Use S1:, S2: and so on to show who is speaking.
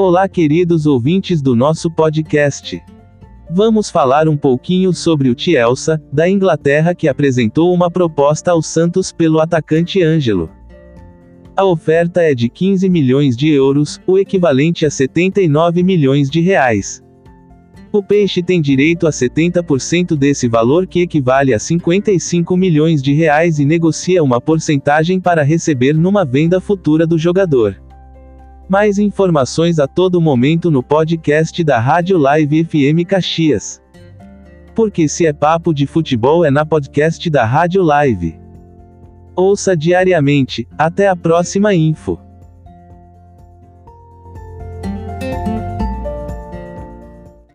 S1: Olá, queridos ouvintes do nosso podcast. Vamos falar um pouquinho sobre o Chelsea, da Inglaterra, que apresentou uma proposta ao Santos pelo atacante Ângelo. A oferta é de 15 milhões de euros, o equivalente a 79 milhões de reais. O Peixe tem direito a 70% desse valor que equivale a 55 milhões de reais e negocia uma porcentagem para receber numa venda futura do jogador. Mais informações a todo momento no podcast da Rádio Live FM Caxias. Porque se é papo de futebol é na podcast da Rádio Live. Ouça diariamente. Até a próxima info.